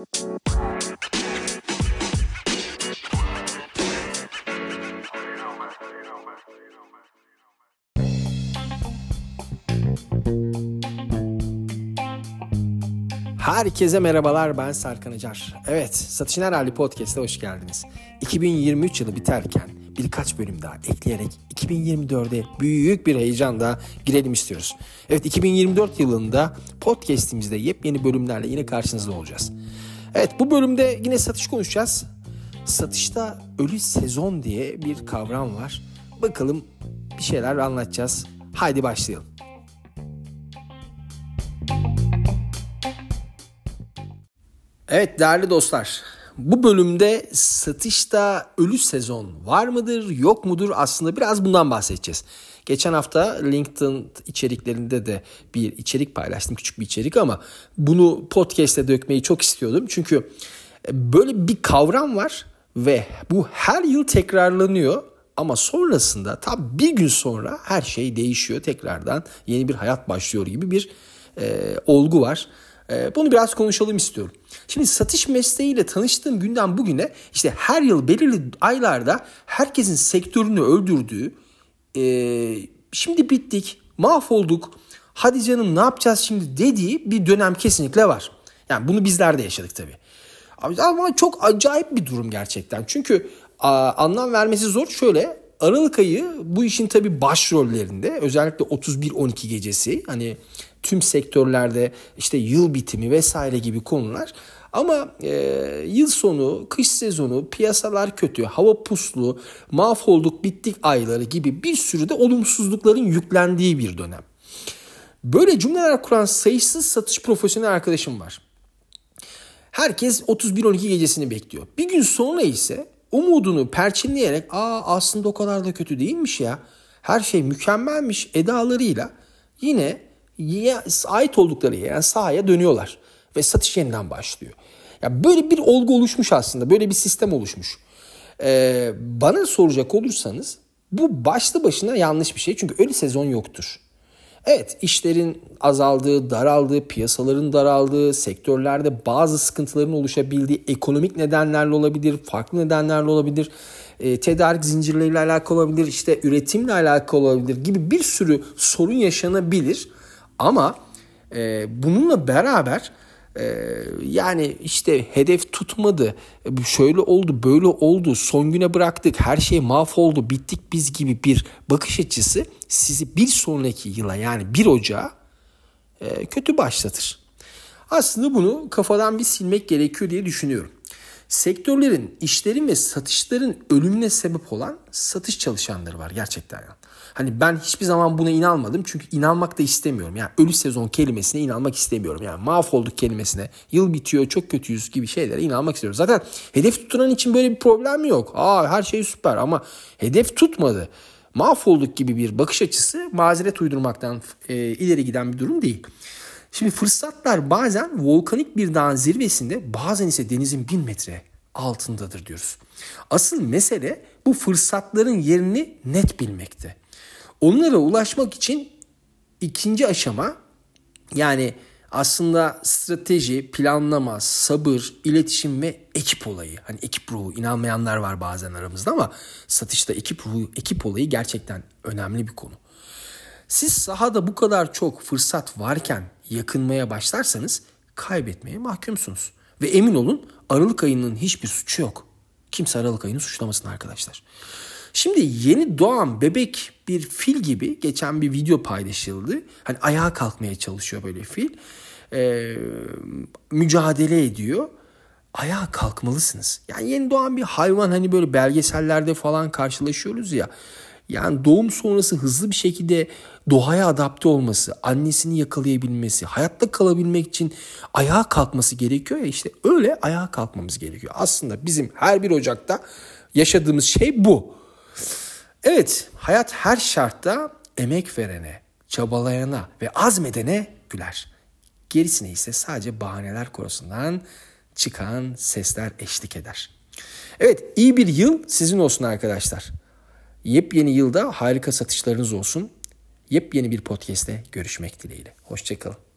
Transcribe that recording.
Herkese merhabalar ben Serkan Acar. Evet Satışın Herhalde Podcast'a hoş geldiniz. 2023 yılı biterken birkaç bölüm daha ekleyerek 2024'e büyük bir heyecanla girelim istiyoruz. Evet 2024 yılında podcast'imizde yepyeni bölümlerle yine karşınızda olacağız. Evet bu bölümde yine satış konuşacağız. Satışta ölü sezon diye bir kavram var. Bakalım bir şeyler anlatacağız. Haydi başlayalım. Evet değerli dostlar. Bu bölümde satışta ölü sezon var mıdır yok mudur aslında biraz bundan bahsedeceğiz. Geçen hafta LinkedIn içeriklerinde de bir içerik paylaştım küçük bir içerik ama bunu podcast'e dökmeyi çok istiyordum. Çünkü böyle bir kavram var ve bu her yıl tekrarlanıyor ama sonrasında tam bir gün sonra her şey değişiyor tekrardan yeni bir hayat başlıyor gibi bir e, olgu var. Ee, bunu biraz konuşalım istiyorum. Şimdi satış mesleğiyle tanıştığım günden bugüne işte her yıl belirli aylarda herkesin sektörünü öldürdüğü e, şimdi bittik mahvolduk hadi canım ne yapacağız şimdi dediği bir dönem kesinlikle var. Yani bunu bizler de yaşadık tabii. Ama çok acayip bir durum gerçekten. Çünkü anlam vermesi zor. Şöyle Aralık ayı bu işin tabii başrollerinde özellikle 31-12 gecesi hani tüm sektörlerde işte yıl bitimi vesaire gibi konular. Ama e, yıl sonu, kış sezonu, piyasalar kötü, hava puslu, mahvolduk, bittik ayları gibi bir sürü de olumsuzlukların yüklendiği bir dönem. Böyle cümleler kuran sayısız satış profesyonel arkadaşım var. Herkes 31-12 gecesini bekliyor. Bir gün sonra ise umudunu perçinleyerek aa aslında o kadar da kötü değilmiş ya. Her şey mükemmelmiş edalarıyla yine ait oldukları yani sahaya dönüyorlar ve satış yeniden başlıyor. Ya böyle bir olgu oluşmuş aslında. Böyle bir sistem oluşmuş. Ee, bana soracak olursanız bu başlı başına yanlış bir şey. Çünkü öyle sezon yoktur. Evet işlerin azaldığı, daraldığı, piyasaların daraldığı, sektörlerde bazı sıkıntıların oluşabildiği ekonomik nedenlerle olabilir, farklı nedenlerle olabilir, e, tedarik zincirleriyle alakalı olabilir, işte üretimle alakalı olabilir gibi bir sürü sorun yaşanabilir. Ama e, bununla beraber e, yani işte hedef tutmadı, şöyle oldu, böyle oldu, son güne bıraktık, her şey mahvoldu, bittik biz gibi bir bakış açısı sizi bir sonraki yıla yani 1 Ocağı e, kötü başlatır. Aslında bunu kafadan bir silmek gerekiyor diye düşünüyorum. Sektörlerin, işlerin ve satışların ölümüne sebep olan satış çalışanları var gerçekten. Hani ben hiçbir zaman buna inanmadım çünkü inanmak da istemiyorum. Yani ölü sezon kelimesine inanmak istemiyorum. Yani mahvolduk kelimesine, yıl bitiyor, çok kötüyüz gibi şeylere inanmak istiyorum. Zaten hedef tutulan için böyle bir problem yok. Aa her şey süper ama hedef tutmadı. Mahvolduk gibi bir bakış açısı mazeret uydurmaktan e, ileri giden bir durum değil. Şimdi fırsatlar bazen volkanik bir dağın zirvesinde bazen ise denizin bin metre altındadır diyoruz. Asıl mesele bu fırsatların yerini net bilmekte. Onlara ulaşmak için ikinci aşama yani aslında strateji, planlama, sabır, iletişim ve ekip olayı. Hani ekip ruhu inanmayanlar var bazen aramızda ama satışta ekip ruhu, ekip olayı gerçekten önemli bir konu. Siz sahada bu kadar çok fırsat varken yakınmaya başlarsanız kaybetmeye mahkumsunuz. Ve emin olun Aralık ayının hiçbir suçu yok. Kimse Aralık ayını suçlamasın arkadaşlar. Şimdi yeni doğan bebek bir fil gibi geçen bir video paylaşıldı. Hani ayağa kalkmaya çalışıyor böyle fil. Ee, mücadele ediyor. Ayağa kalkmalısınız. Yani yeni doğan bir hayvan hani böyle belgesellerde falan karşılaşıyoruz ya. Yani doğum sonrası hızlı bir şekilde doğaya adapte olması, annesini yakalayabilmesi, hayatta kalabilmek için ayağa kalkması gerekiyor ya işte öyle ayağa kalkmamız gerekiyor. Aslında bizim her bir Ocak'ta yaşadığımız şey bu. Evet, hayat her şartta emek verene, çabalayana ve azmedene güler. Gerisine ise sadece bahaneler korusundan çıkan sesler eşlik eder. Evet, iyi bir yıl sizin olsun arkadaşlar. Yepyeni yılda harika satışlarınız olsun. Yepyeni bir podcast'te görüşmek dileğiyle. Hoşçakalın.